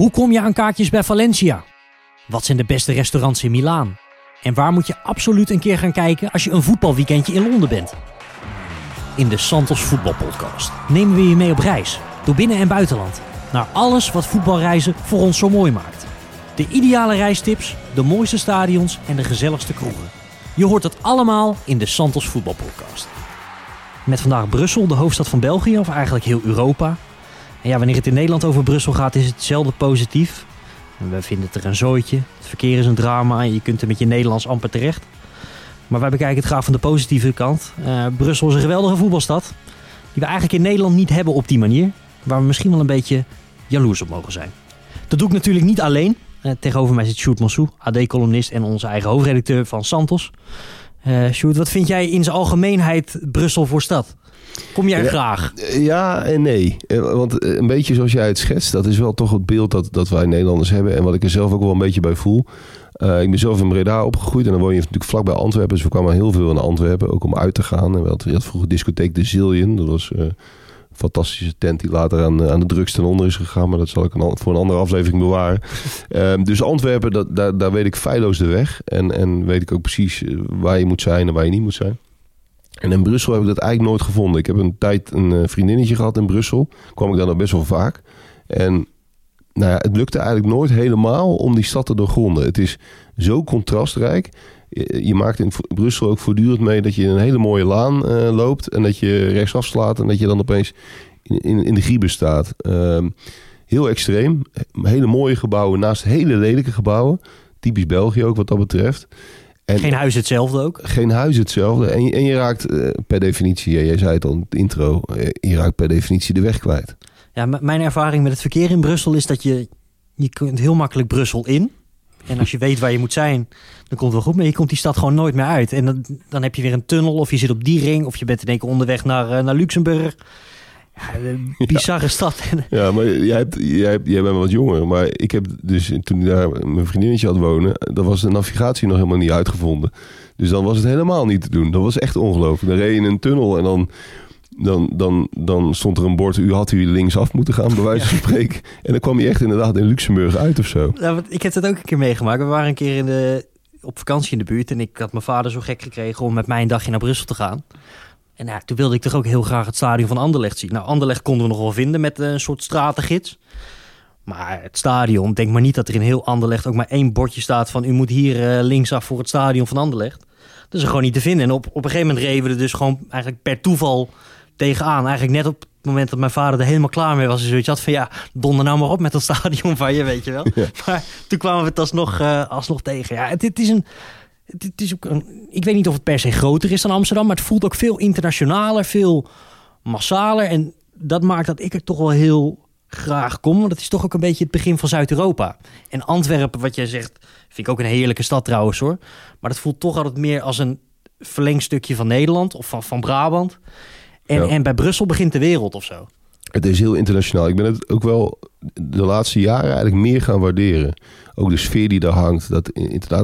Hoe kom je aan kaartjes bij Valencia? Wat zijn de beste restaurants in Milaan? En waar moet je absoluut een keer gaan kijken als je een voetbalweekendje in Londen bent? In de Santos Voetbalpodcast nemen we je mee op reis door binnen- en buitenland naar alles wat voetbalreizen voor ons zo mooi maakt. De ideale reistips, de mooiste stadions en de gezelligste kroegen. Je hoort het allemaal in de Santos Voetbalpodcast. Met vandaag Brussel, de hoofdstad van België, of eigenlijk heel Europa. Ja, wanneer het in Nederland over Brussel gaat, is het zelden positief. We vinden het er een zooitje. Het verkeer is een drama en je kunt er met je Nederlands amper terecht. Maar wij bekijken het graag van de positieve kant. Uh, Brussel is een geweldige voetbalstad. Die we eigenlijk in Nederland niet hebben op die manier. Waar we misschien wel een beetje jaloers op mogen zijn. Dat doe ik natuurlijk niet alleen. Uh, tegenover mij zit Sjoerd Massou, AD-columnist en onze eigen hoofdredacteur van Santos. Uh, Sjoerd, wat vind jij in zijn algemeenheid Brussel voor stad? Kom jij ja, graag? Ja en nee. Want een beetje zoals jij het schetst, dat is wel toch het beeld dat, dat wij Nederlanders hebben. En wat ik er zelf ook wel een beetje bij voel. Uh, ik ben zelf in Breda opgegroeid en dan woon je natuurlijk vlak bij Antwerpen. Dus we kwamen heel veel in Antwerpen, ook om uit te gaan. En we hadden vroeger discotheek De Zillion. Dat was uh, een fantastische tent die later aan, aan de drugs ten onder is gegaan. Maar dat zal ik een, voor een andere aflevering bewaren. uh, dus Antwerpen, dat, daar, daar weet ik feilloos de weg. En, en weet ik ook precies waar je moet zijn en waar je niet moet zijn. En in Brussel heb ik dat eigenlijk nooit gevonden. Ik heb een tijd een vriendinnetje gehad in Brussel. Kwam ik daar nog best wel vaak. En nou ja, het lukte eigenlijk nooit helemaal om die stad te doorgronden. Het is zo contrastrijk. Je maakt in Brussel ook voortdurend mee dat je in een hele mooie laan uh, loopt. En dat je rechtsaf slaat en dat je dan opeens in, in, in de grieven staat. Uh, heel extreem. Hele mooie gebouwen naast hele lelijke gebouwen. Typisch België ook wat dat betreft. En geen huis hetzelfde ook? Geen huis hetzelfde. En je, en je raakt uh, per definitie, jij zei het al in het intro, uh, je raakt per definitie de weg kwijt. Ja, mijn ervaring met het verkeer in Brussel is dat je, je kunt heel makkelijk Brussel in. En als je weet waar je moet zijn, dan komt het wel goed. Maar je komt die stad gewoon nooit meer uit. En dan, dan heb je weer een tunnel of je zit op die ring. Of je bent in één keer onderweg naar, uh, naar Luxemburg. Een bizarre ja. stad. Ja, maar jij, hebt, jij, hebt, jij bent wat jonger. Maar ik heb dus toen ik daar mijn vriendinnetje had wonen... dan was de navigatie nog helemaal niet uitgevonden. Dus dan was het helemaal niet te doen. Dat was echt ongelooflijk. Dan reed je in een tunnel en dan dan, dan, dan stond er een bord, u had u linksaf moeten gaan, bij wijze van spreken. En dan kwam je echt inderdaad in Luxemburg uit of zo. Ja, want ik heb dat ook een keer meegemaakt. We waren een keer in de, op vakantie in de buurt en ik had mijn vader zo gek gekregen om met mij een dagje naar Brussel te gaan. En ja, toen wilde ik toch ook heel graag het stadion van Anderlecht zien. Nou, Anderlecht konden we nog wel vinden met een soort stratengids. Maar het stadion, denk maar niet dat er in heel Anderlecht ook maar één bordje staat van... u moet hier uh, linksaf voor het stadion van Anderlecht. Dat is gewoon niet te vinden. En op, op een gegeven moment reden we er dus gewoon eigenlijk per toeval tegenaan. Eigenlijk net op het moment dat mijn vader er helemaal klaar mee was. Dus zoiets had van ja, donder nou maar op met dat stadion van je, weet je wel. Ja. Maar toen kwamen we het alsnog, uh, alsnog tegen. Ja, het, het is een... Het is ook een, ik weet niet of het per se groter is dan Amsterdam, maar het voelt ook veel internationaler, veel massaler. En dat maakt dat ik er toch wel heel graag kom. Want het is toch ook een beetje het begin van Zuid-Europa. En Antwerpen, wat jij zegt, vind ik ook een heerlijke stad trouwens hoor. Maar dat voelt toch altijd meer als een verlengstukje van Nederland of van, van Brabant. En, ja. en bij Brussel begint de wereld of zo. Het is heel internationaal. Ik ben het ook wel de laatste jaren eigenlijk meer gaan waarderen. Ook de sfeer die daar hangt. Dat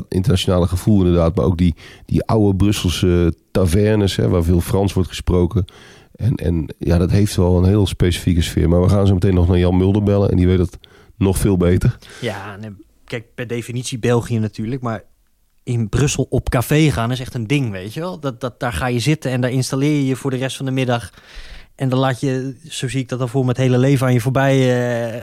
internationale gevoel inderdaad. Maar ook die, die oude Brusselse tavernes hè, waar veel Frans wordt gesproken. En, en ja, dat heeft wel een heel specifieke sfeer. Maar we gaan zo meteen nog naar Jan Mulder bellen. En die weet het nog veel beter. Ja, kijk, per definitie België natuurlijk. Maar in Brussel op café gaan is echt een ding, weet je wel. Dat, dat, daar ga je zitten en daar installeer je je voor de rest van de middag. En dan laat je, zo zie ik dat dan voor met het hele leven aan je voorbij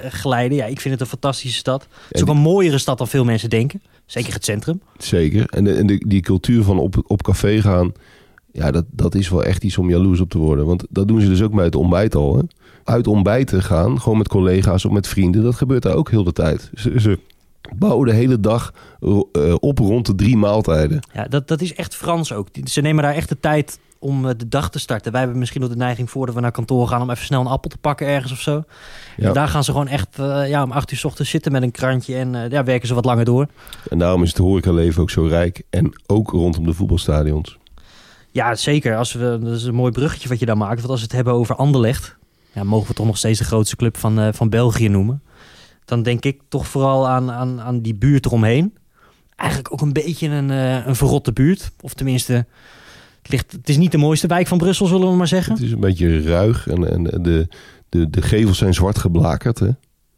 uh, glijden. Ja, ik vind het een fantastische stad. Het is ook een mooiere stad dan veel mensen denken. Zeker het centrum. Zeker. En, de, en de, die cultuur van op, op café gaan, ja, dat, dat is wel echt iets om jaloers op te worden. Want dat doen ze dus ook bij het ontbijt al. Hè? Uit ontbijten gaan, gewoon met collega's of met vrienden, dat gebeurt daar ook heel de tijd. Ze, ze bouwen de hele dag uh, op rond de drie maaltijden. Ja, dat, dat is echt Frans ook. Ze nemen daar echt de tijd om de dag te starten. Wij hebben misschien ook de neiging voor dat we naar kantoor gaan om even snel een appel te pakken ergens of zo. Ja. En daar gaan ze gewoon echt uh, ja, om acht uur s ochtends zitten met een krantje en uh, ja, werken ze wat langer door. En daarom is het horecaleven ook zo rijk. En ook rondom de voetbalstadions. Ja, zeker. Als we, dat is een mooi bruggetje wat je daar maakt. Want als we het hebben over Anderlecht, ja, mogen we toch nog steeds de grootste club van, uh, van België noemen. Dan denk ik toch vooral aan, aan, aan die buurt eromheen. Eigenlijk ook een beetje een, een verrotte buurt. Of tenminste, het, ligt, het is niet de mooiste wijk van Brussel, zullen we maar zeggen. Het is een beetje ruig en, en de, de, de gevels zijn zwart geblakerd. Hè?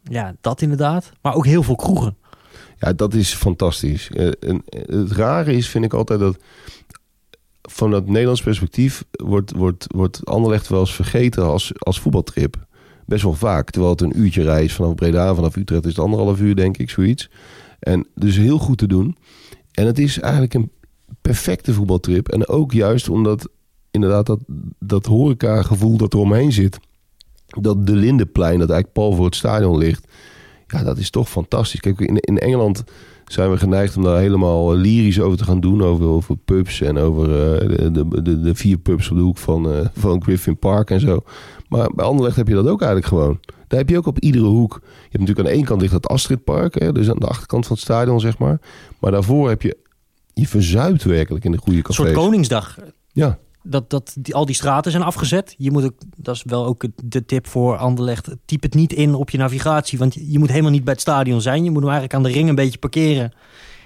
Ja, dat inderdaad. Maar ook heel veel kroegen. Ja, dat is fantastisch. Eh, en het rare is, vind ik altijd dat van het Nederlands perspectief wordt, wordt, wordt Anderlecht wel eens vergeten als, als voetbaltrip. Best wel vaak. Terwijl het een uurtje reis vanaf Breda, vanaf Utrecht is het anderhalf uur, denk ik, zoiets. En dus heel goed te doen. En het is eigenlijk een perfecte voetbaltrip. En ook juist omdat inderdaad dat, dat horeca-gevoel dat er omheen zit. Dat de Lindeplein, dat eigenlijk pal voor het stadion ligt. Ja, dat is toch fantastisch. Kijk, in, in Engeland zijn we geneigd om daar helemaal lyrisch over te gaan doen. Over, over pubs en over uh, de, de, de, vier pubs op de hoek van, uh, van Griffin Park en zo. Maar bij Anderlecht heb je dat ook eigenlijk gewoon. Daar heb je ook op iedere hoek. Je hebt natuurlijk aan de ene kant ligt dat Astridpark. Hè, dus aan de achterkant van het stadion, zeg maar. Maar daarvoor heb je... Je verzuipt werkelijk in de goede cafés. Een soort Koningsdag. Ja. Dat, dat die, al die straten zijn afgezet. Je moet ook, dat is wel ook de tip voor Anderlecht. Typ het niet in op je navigatie. Want je moet helemaal niet bij het stadion zijn. Je moet hem eigenlijk aan de ring een beetje parkeren.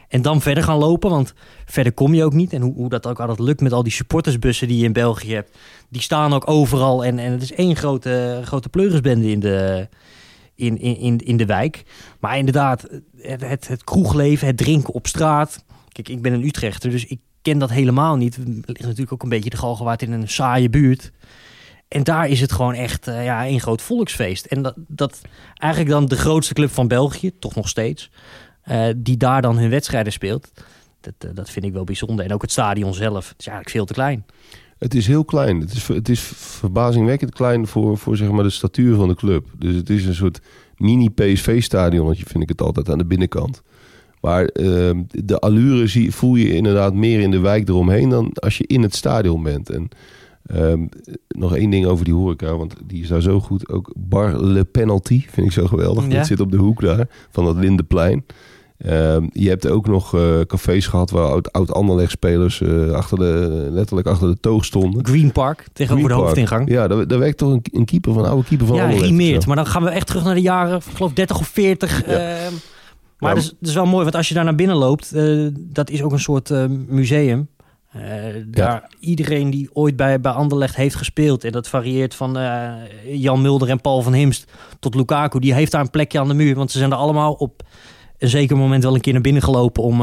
En dan verder gaan lopen, want verder kom je ook niet. En hoe, hoe dat ook altijd lukt met al die supportersbussen die je in België hebt. Die staan ook overal. En, en het is één grote, grote pleurisbende in de, in, in, in de wijk. Maar inderdaad, het, het, het kroegleven, het drinken op straat. Ik ben een Utrechter, dus ik ken dat helemaal niet. Er ligt natuurlijk ook een beetje de Galgenwaard in een saaie buurt. En daar is het gewoon echt uh, ja, een groot volksfeest. En dat, dat eigenlijk dan de grootste club van België, toch nog steeds, uh, die daar dan hun wedstrijden speelt. Dat, uh, dat vind ik wel bijzonder. En ook het stadion zelf het is eigenlijk veel te klein. Het is heel klein. Het is, het is verbazingwekkend klein voor, voor zeg maar de statuur van de club. Dus het is een soort mini-PSV-stadionnetje, vind ik het altijd, aan de binnenkant. Maar uh, de allure zie, voel je inderdaad meer in de wijk eromheen dan als je in het stadion bent. En um, nog één ding over die horeca, want die is daar zo goed. Ook Bar Le Penalty vind ik zo geweldig. Ja. Dat zit op de hoek daar van dat Lindeplein. Um, je hebt ook nog uh, cafés gehad waar oud, oud uh, achter de, letterlijk achter de toog stonden. Green Park, tegenover Green de hoofdingang. Ja, daar, daar werkt toch een, een keeper van, een oude keeper van ja, Anderlecht. Maar dan gaan we echt terug naar de jaren, ik geloof 30 of 40. Ja. Uh, maar dat, is, is wel mooi, want als je daar naar binnen loopt, uh, dat is ook een soort uh, museum. Uh, daar ja. iedereen die ooit bij, bij Anderlecht heeft gespeeld. En dat varieert van Jan Mulder en Paul van Himst tot Lukaku. Die heeft daar een plekje aan de muur. Want ze zijn er allemaal op een zeker moment wel een keer naar binnen gelopen om,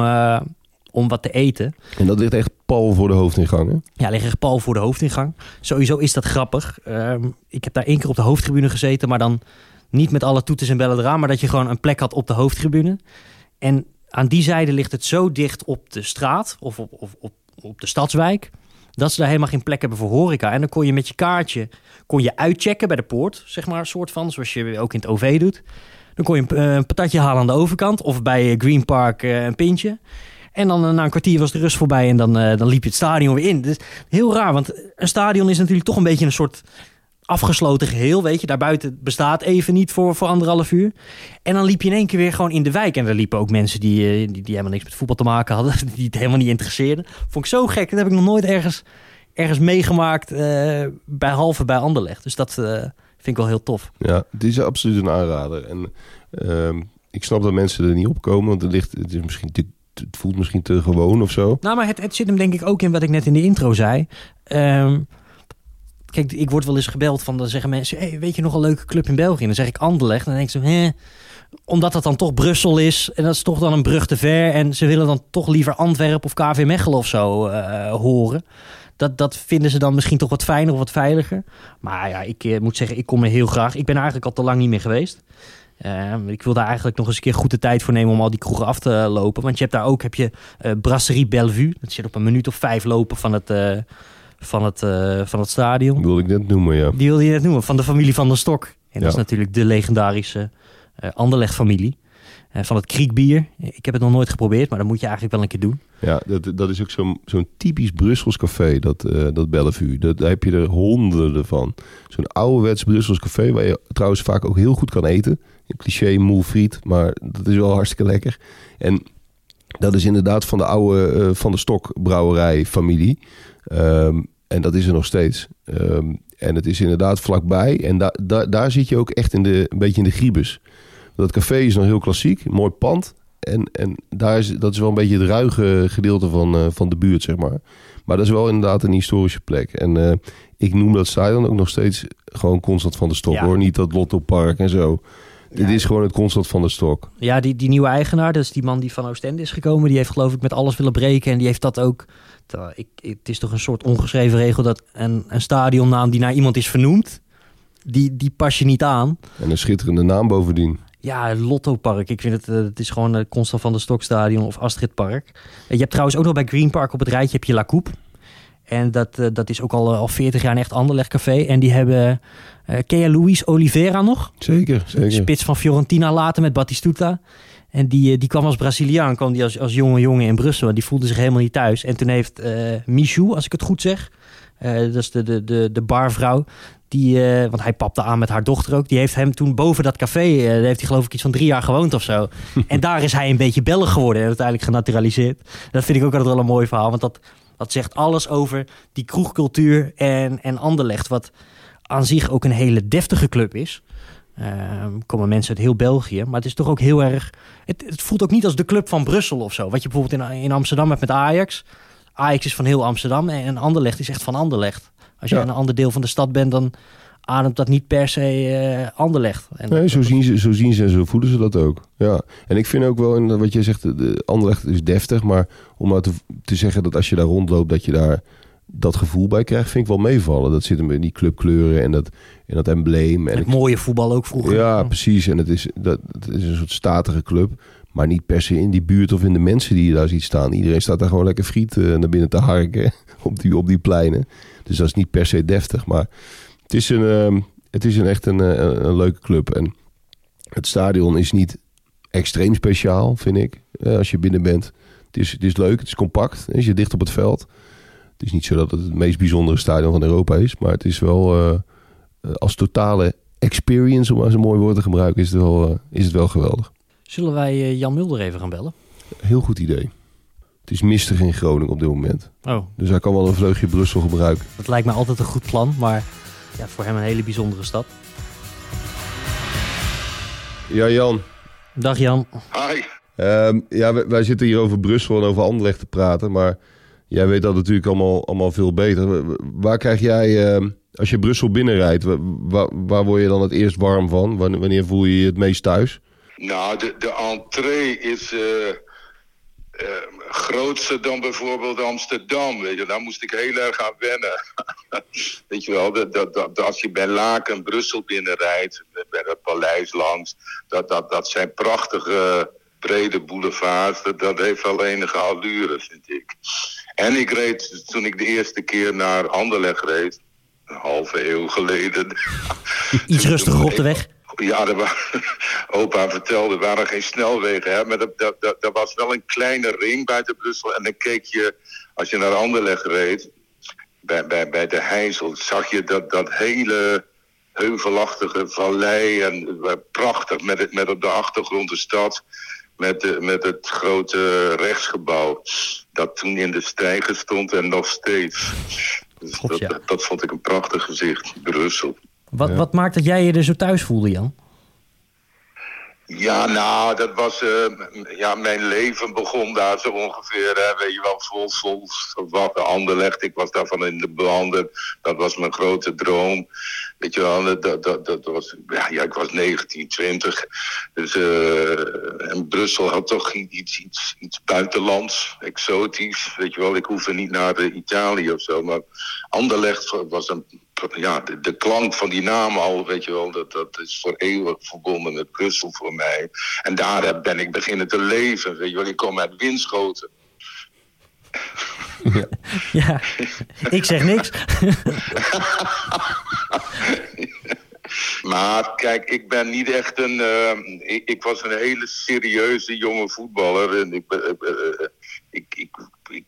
om wat te eten. En dat ligt echt pal voor de hoofdingang, hè? Ja, ligt echt pal voor de hoofdingang. Sowieso is dat grappig. ik heb daar één keer op de hoofdtribune gezeten, maar dan niet met alle toeters en bellen eraan. Maar dat je gewoon een plek had op de hoofdtribune. En aan die zijde ligt het zo dicht op de straat of op, op op de stadswijk. Dat ze daar helemaal geen plek hebben voor horeca. En dan kon je met je kaartje kon je uitchecken bij de poort, zeg maar, een soort van. Zoals je ook in het OV doet. Dan kon je een, een patatje halen aan de overkant. Of bij Green Park uh, een pintje. En dan na een kwartier was de rust voorbij en dan, dan liep je het stadion weer in. Dus heel raar, want een stadion is natuurlijk toch een beetje een soort afgesloten geheel, weet je. Daarbuiten bestaat even niet voor, voor anderhalf uur. En dan liep je in één keer weer gewoon in de wijk. En er liepen ook mensen die, die, die helemaal niks met voetbal te maken hadden. Die het helemaal niet interesseerden. Vond ik zo gek. Dat heb ik nog nooit ergens, ergens meegemaakt. Uh, bij halve bij Anderlecht. Dus dat uh, vind ik wel heel tof. Ja, het is absoluut een aanrader. En uh, ik snap dat mensen er niet op komen. Want het, ligt, het is misschien te, het voelt misschien te gewoon of zo. Nou, maar het, het zit hem denk ik ook in wat ik net in de intro zei. Um, Kijk, ik word wel eens gebeld van, dan zeggen mensen... Hey, weet je nog een leuke club in België? En dan zeg ik Anderlecht. En dan denk ik zo, hè... Omdat dat dan toch Brussel is. En dat is toch dan een brug te ver. En ze willen dan toch liever Antwerpen of KV Mechelen of zo uh, horen. Dat, dat vinden ze dan misschien toch wat fijner of wat veiliger. Maar ja, ik uh, moet zeggen, ik kom er heel graag. Ik ben eigenlijk al te lang niet meer geweest. Uh, ik wil daar eigenlijk nog eens een keer goed de tijd voor nemen om al die kroegen af te lopen. Want je hebt daar ook heb je, uh, Brasserie Bellevue. Dat zit op een minuut of vijf lopen van het, van het, uh, van het stadion. Die wilde ik net noemen, ja. Die wilde je net noemen, van de familie van der Stok. En ja. dat is natuurlijk de legendarische uh, Anderlecht-familie. Uh, van het kriekbier. Ik heb het nog nooit geprobeerd, maar dat moet je eigenlijk wel een keer doen. Ja, dat, dat is ook zo'n zo'n typisch Brussels café, dat, uh, dat Bellevue. Dat, daar heb je er honderden van. Zo'n ouderwets Brussels café, waar je trouwens vaak ook heel goed kan eten. Een cliché moe friet, maar dat is wel hartstikke lekker. En dat is inderdaad van de oude uh, Van der Stok brouwerij familie. Um, en dat is er nog steeds. Um, en het is inderdaad vlakbij. En da da daar zit je ook echt in de, een beetje in de griebus. Dat café is nog heel klassiek, een mooi pand. En, en daar is, dat is wel een beetje het ruige gedeelte van, uh, van de buurt, zeg maar. Maar dat is wel inderdaad een historische plek. En uh, ik noem dat stadion ook nog steeds gewoon constant van de stok, ja. hoor. Niet dat Lotto Park en zo. Dit is gewoon het constant van de stok. Ja, die, die nieuwe eigenaar, dat is die man die van Oostende is gekomen. Die heeft geloof ik met alles willen breken. En die heeft dat ook... terwijl Ik, het is toch een soort ongeschreven regel dat een, een stadionnaam die naar iemand is vernoemd... Die, die pas je niet aan. En een schitterende naam bovendien. Ja, Lotto Park. Ik vind het, eh, het is gewoon het Constant van de Stokstadion of Astrid Park. Eh, je hebt trouwens ook nog bij Green Park op het rijtje heb je La Coupe. En dat, eh, dat is ook al, al 40 jaar een echt Anderlecht café. En die hebben... eh ken je Luis Oliveira nog? Zeker, zeker. Spits van Fiorentina later met Batistuta. En die, eh, die kwam als Braziliaan, kwam die als, als jonge jongen in Brussel. En die voelde zich helemaal niet thuis. En toen heeft eh Michou, als ik het goed zeg... eh, dat is de, de, de, de barvrouw... Die, want hij papte aan met haar dochter ook. Die heeft hem toen boven dat café... daar heeft hij geloof ik iets van drie jaar gewoond of zo. en daar is hij een beetje Belg geworden. En uiteindelijk genaturaliseerd. Dat vind ik ook altijd wel een mooi verhaal. Want dat, dat zegt alles over die kroegcultuur en, en Anderlecht. Wat aan zich ook een hele deftige club is. Ehm, komen mensen uit heel België. Maar het is toch ook heel erg... Het, het voelt ook niet als de club van Brussel of zo. Wat je bijvoorbeeld in, in Amsterdam hebt met Ajax. Ajax is van heel Amsterdam en Anderlecht is echt van Anderlecht. Als je Ja. in een ander deel van de stad bent, dan ademt dat niet per se eh, Anderlecht. En Nee, zo zien, ze, zo zien ze en zo voelen ze dat ook. Ja. En ik vind ook wel, in wat jij zegt, de- de Anderlecht is deftig. Maar om nou te, te zeggen dat als je daar rondloopt, dat je daar dat gevoel bij krijgt, vind ik wel meevallen. Dat zit hem in die clubkleuren en dat, en dat embleem. En het ik- mooie voetbal ook vroeger. ja, precies. En het is, dat, het is een soort statige club. Maar niet per se in die buurt of in de mensen die je daar ziet staan. Iedereen staat daar gewoon lekker friet eh, naar binnen te harken op die, op die pleinen. Dus dat is niet per se deftig. Maar het is, een, ehm, het is een echt een, eh, een, een leuke club. En het stadion is niet extreem speciaal, vind ik. eh, als je binnen bent. Het is, het is leuk, het is compact. Je zit dicht op het veld. Het is niet zo dat het het meest bijzondere stadion van Europa is. Maar het is wel als totale experience, om maar zo'n mooi woord te gebruiken, is het wel, eh, is het wel geweldig. Zullen wij eh, Jan Mulder even gaan bellen? Heel goed idee. Het is mistig in Groningen op dit moment. Oh, Dus hij kan wel een vleugje Brussel gebruiken. dat lijkt mij altijd een goed plan. Maar ja, voor hem een hele bijzondere stad. Ja, Jan. Dag Jan. Hi. Ehm, ja, wij, wij zitten hier over Brussel en over Anderlecht te praten. Maar jij weet dat natuurlijk allemaal, allemaal veel beter. Waar krijg jij, ehm, als je Brussel binnenrijdt, wa- wa- waar word je dan het eerst warm van? Wanneer, voel je je het meest thuis? Nou, de, de entree is grootser dan bijvoorbeeld Amsterdam. Weet je. Daar moest ik heel erg aan wennen. weet je wel, dat, dat, als je bij Laken Brussel binnenrijdt, bij het paleis langs, dat, dat, dat zijn prachtige brede boulevards. Dat, dat heeft wel enige allure, vind ik. En ik reed, toen ik de eerste keer naar Anderlecht reed, een halve eeuw geleden. Iets rustiger op de weg. Ja, er opa vertelde, er waren geen snelwegen. Hè? Maar er, was wel een kleine ring buiten Brussel. En dan keek je, als je naar Anderlecht reed, bij, bij, bij de Heijzel, zag je dat, dat hele heuvelachtige vallei. En eh, prachtig, met, het, met op de achtergrond de stad. Met, de, met het grote rechtsgebouw. Dat toen in de stijger stond en nog steeds. Dus God, dat, ja. dat, dat vond ik een prachtig gezicht, Brussel. Wat, Ja. wat maakt dat jij je er zo thuis voelde, Jan? Ja, nou, dat was. eh, ja, mijn leven begon daar zo ongeveer. Hè, weet je wel, vol, vol wat Anderlecht. Ik was daarvan in de banden. Dat was mijn grote droom. Weet je wel, dat, dat, dat, was. Ja, ik was 19, 20. Dus. eh en Brussel had toch iets, iets, iets buitenlands, exotisch. Weet je wel, ik hoefde niet naar eh, Italië of zo. Maar Anderlecht was een. Ja, de, de klank van die naam al, weet je wel, dat, dat is voor eeuwig verbonden met Brussel voor mij. En daar heb- ben ik beginnen te leven, weet je wel. Ik kom uit Winschoten. Ja, ik zeg niks. Maar kijk, ik ben niet echt een. eh, ik, ik was een hele serieuze jonge voetballer. En ik, ben- eh, eh, eh, ik, ik, ik,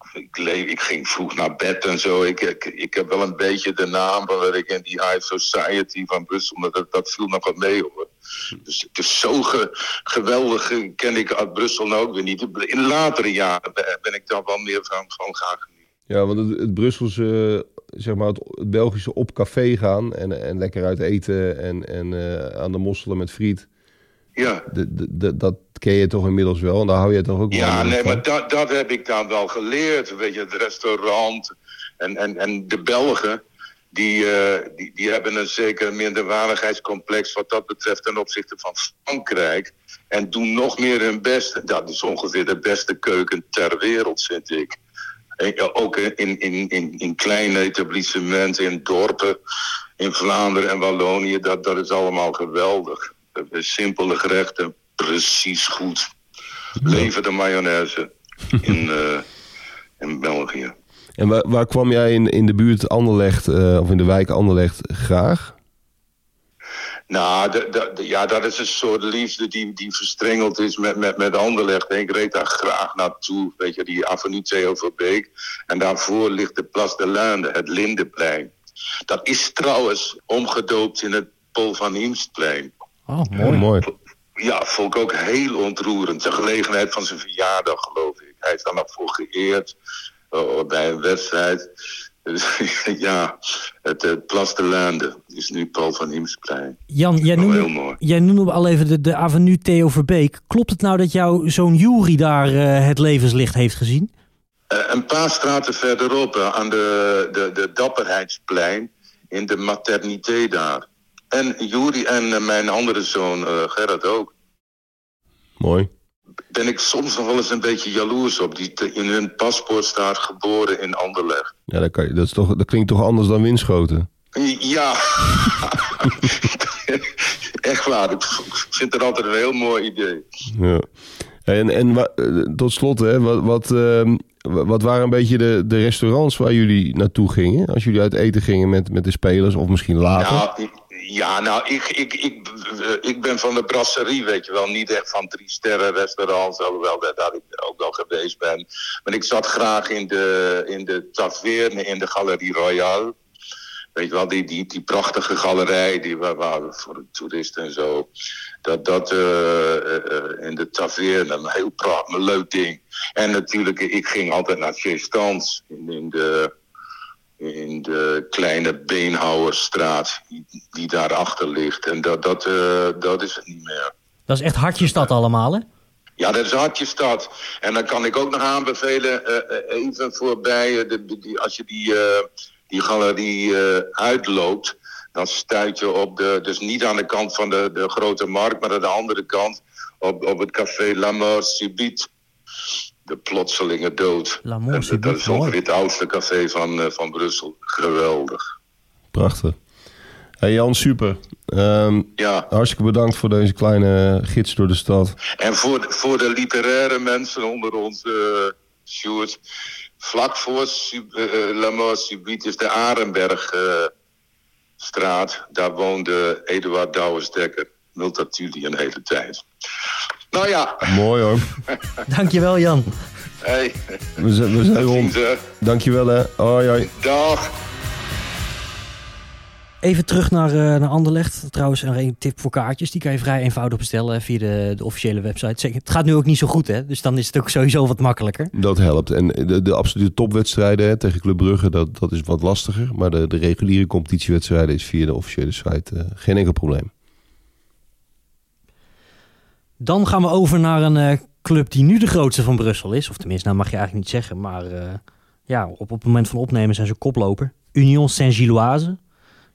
ik, ging vroeg naar bed en zo. Ik, ik, ik heb wel een beetje de naam van ik in die high society van Brussel. Dat, dat viel nog wat mee hoor. Dus het is zo ge- geweldig eh, ken ik uit Brussel nou ook weer niet. In latere jaren ben, ik daar wel meer van, van gaan genieten. Ja, want het, het Brusselse, zeg maar, het, het Belgische op café gaan en, en lekker uit eten en, en eh, aan de mosselen met friet. Ja. Dat ken je toch inmiddels wel en daar hou je toch ook wel Ja, van? nee, maar dat, dat heb ik dan wel geleerd. Weet je, het restaurant en, en, en de Belgen. die, eh, die, die hebben een zeker minderwaardigheidscomplex wat dat betreft ten opzichte van Frankrijk. En doen nog meer hun best. Dat is ongeveer de beste keuken ter wereld, vind ik. En, ja, ook in, in, in, in kleine etablissementen, in dorpen, in Vlaanderen en Wallonië. Dat, dat is allemaal geweldig. Eh, Simpele gerechten, precies goed. Leven de mayonaise in, eh, in België. En waar, waar kwam jij in, in de buurt Anderlecht, eh, of in de wijk Anderlecht, graag? Nou, de, de- de- ja, dat is een soort liefde die, die verstrengeld is met, met, met Anderlecht. Ik reed daar graag naartoe, weet je, die avenue Theo Verbeek. En daarvoor ligt de Place de Linde, het Lindeplein. Dat is trouwens omgedoopt in het Paul van Hiemstplein. Oh, Mooi. mooi. mooi. Ja, vond ik ook heel ontroerend. Ter gelegenheid van zijn verjaardag, geloof ik. Hij is daar nog voor geëerd eh, bij een wedstrijd. Dus, ja, het, het Place de is nu Paul van Hiemstplein. Jan, jij heel noemde, mooi. jij noemde al even de, de avenue Theo Verbeek. Klopt het nou dat jouw zoon Jury daar eh, het levenslicht heeft gezien? Eh, een paar straten verderop, aan de, de, de Dapperheidsplein, in de maternité daar. En Juri en eh, mijn andere zoon eh, Gerrit ook. Mooi. Ben ik soms nog wel eens een beetje jaloers op. Die te- in hun paspoort staat geboren in Anderlecht. Ja, dat, kan je, dat, is toch, dat klinkt toch anders dan Winschoten? Ja, echt waar. Ik vind het altijd een heel mooi idee. Ja. En, en eh, tot slot, hè, wat, wat, ehm, wa- wat waren een beetje de, de restaurants waar jullie naartoe gingen? Als jullie uit eten gingen met, met de spelers, of misschien later? Nou, ja, nou, ik, ik, ik, eh, ik ben van de brasserie, weet je wel. Niet echt van drie sterren restaurants, alhoewel dat ik ook wel geweest ben. Maar ik zat graag in de, in de taverne, in de Galerie Royale. Weet je wel, die, die, die prachtige galerij die waar voor de toeristen en zo. Dat, dat eh, eh, in de taverne, een heel pra- een leuk ding. En natuurlijk, ik ging altijd naar Chez Stans in, in de in de kleine Beenhouwerstraat die, daarachter ligt. En dat, dat, eh, dat is het niet meer. Dat is echt hartjestad allemaal, hè? Ja, dat is Hartjestad. En dan kan ik ook nog aanbevelen, eh, eh, even voorbij, de, die, als je die, die galerie uitloopt, dan stuit je op de, dus niet aan de kant van de, de grote markt, maar aan de andere kant, op, op het café La Mort Subite. De plotselinge dood. La En Subite, dat is ongeveer het oudste café van, eh, van Brussel. Geweldig. Prachtig. Hey Jan, super. Ehm, Ja. hartstikke bedankt voor deze kleine gids door de stad. En voor, de- voor de literaire mensen onder ons, eh Sjoerd, vlak voor Sub- eh, La Mort Subite is de Arenbergstraat. straat. Daar woonde Eduard Douwes-Dekker, Multatuli een hele tijd. Nou ja, Mooi hoor. Dankjewel, Jan. hey, We zijn, we zijn rond. ze. Dankjewel hè. Hoi hoi. Dag. Even terug naar, eh, naar Anderlecht. Trouwens, nog een tip voor kaartjes. Die kan je vrij eenvoudig bestellen via de, de officiële website. Zeker, Het gaat nu ook niet zo goed, hè? Dus dan is het ook sowieso wat makkelijker. Dat helpt. En de, de absolute topwedstrijden hè, tegen Club Brugge, dat, dat is wat lastiger. Maar de, de reguliere competitiewedstrijden is via de officiële site eh, geen enkel probleem. Dan gaan we over naar een eh, club die nu de grootste van Brussel is. Of tenminste, nou mag je eigenlijk niet zeggen. Maar eh, ja, op, op het moment van opnemen zijn ze koploper. Union Saint-Gilloise.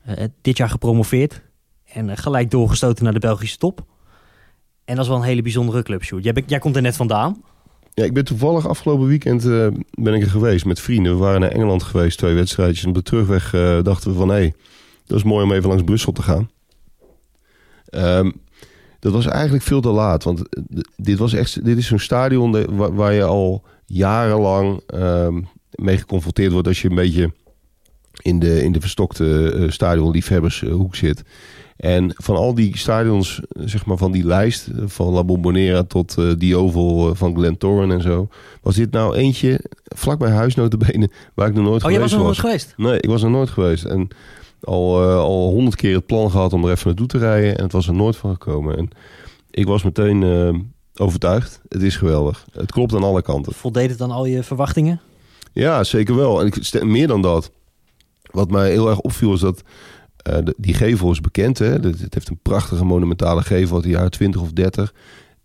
Eh, dit jaar gepromoveerd. En gelijk doorgestoten naar de Belgische top. En dat is wel een hele bijzondere club, Sjoerd. Jij, komt er net vandaan. Ja, ik ben toevallig afgelopen weekend ben ik er geweest met vrienden. We waren naar Engeland geweest, twee wedstrijdjes. En op de terugweg dachten we van, hé, hey, dat is mooi om even langs Brussel te gaan. Ehm, dat was eigenlijk veel te laat. Want eh, dit, was echt, dit is zo'n stadion de- waar, waar je al jarenlang ehm, mee geconfronteerd wordt... als je een beetje in de, in de verstokte eh, stadionliefhebbershoek zit... En van al die stadions, zeg maar van die lijst, van La Bombonera tot die Oval eh, van Glentoran en zo, was dit nou eentje vlak bij huis notabene, waar ik nog nooit Oh, jij was geweest er nog was. nooit geweest? Nee, ik was er nooit geweest. En al eh, al honderd keer het plan gehad om er even naartoe te rijden en het was er nooit van gekomen. En ik was meteen eh, overtuigd. Het is geweldig. Het klopt aan alle kanten. Voldeed het dan al je verwachtingen? Ja, zeker wel. En ik meer dan dat. Wat mij heel erg opviel is dat eh, de- die gevel is bekend. Hè? Het het heeft een prachtige monumentale gevel uit de jaren 20 of 30.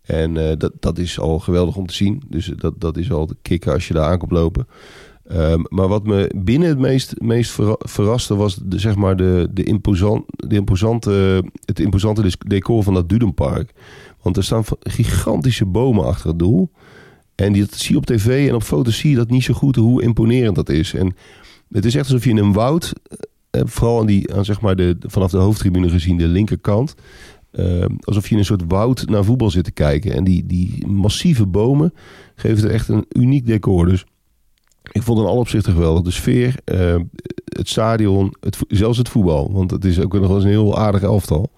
En dat, dat is al geweldig om te zien. Dus dat, dat is al de kikker als je daar aankomt lopen. Ehm, maar wat me binnen het meest, meest verra- verraste was de, zeg maar de, de, imposant, de imposante, het imposante decor van dat Dudenpark. Want er staan gigantische bomen achter het doel. En die, dat zie je op tv en op foto's zie je dat niet zo goed hoe imponerend dat is. En het is echt alsof je in een woud, eh, vooral aan die, aan zeg maar de, vanaf de hoofdtribune gezien, de linkerkant. eh, alsof je in een soort woud naar voetbal zit te kijken. En die, die massieve bomen geven het echt een uniek decor. Dus ik vond in alle opzichten geweldig. De sfeer, eh, het stadion, het, zelfs het voetbal. Want het is ook nog wel eens een heel aardig elftal.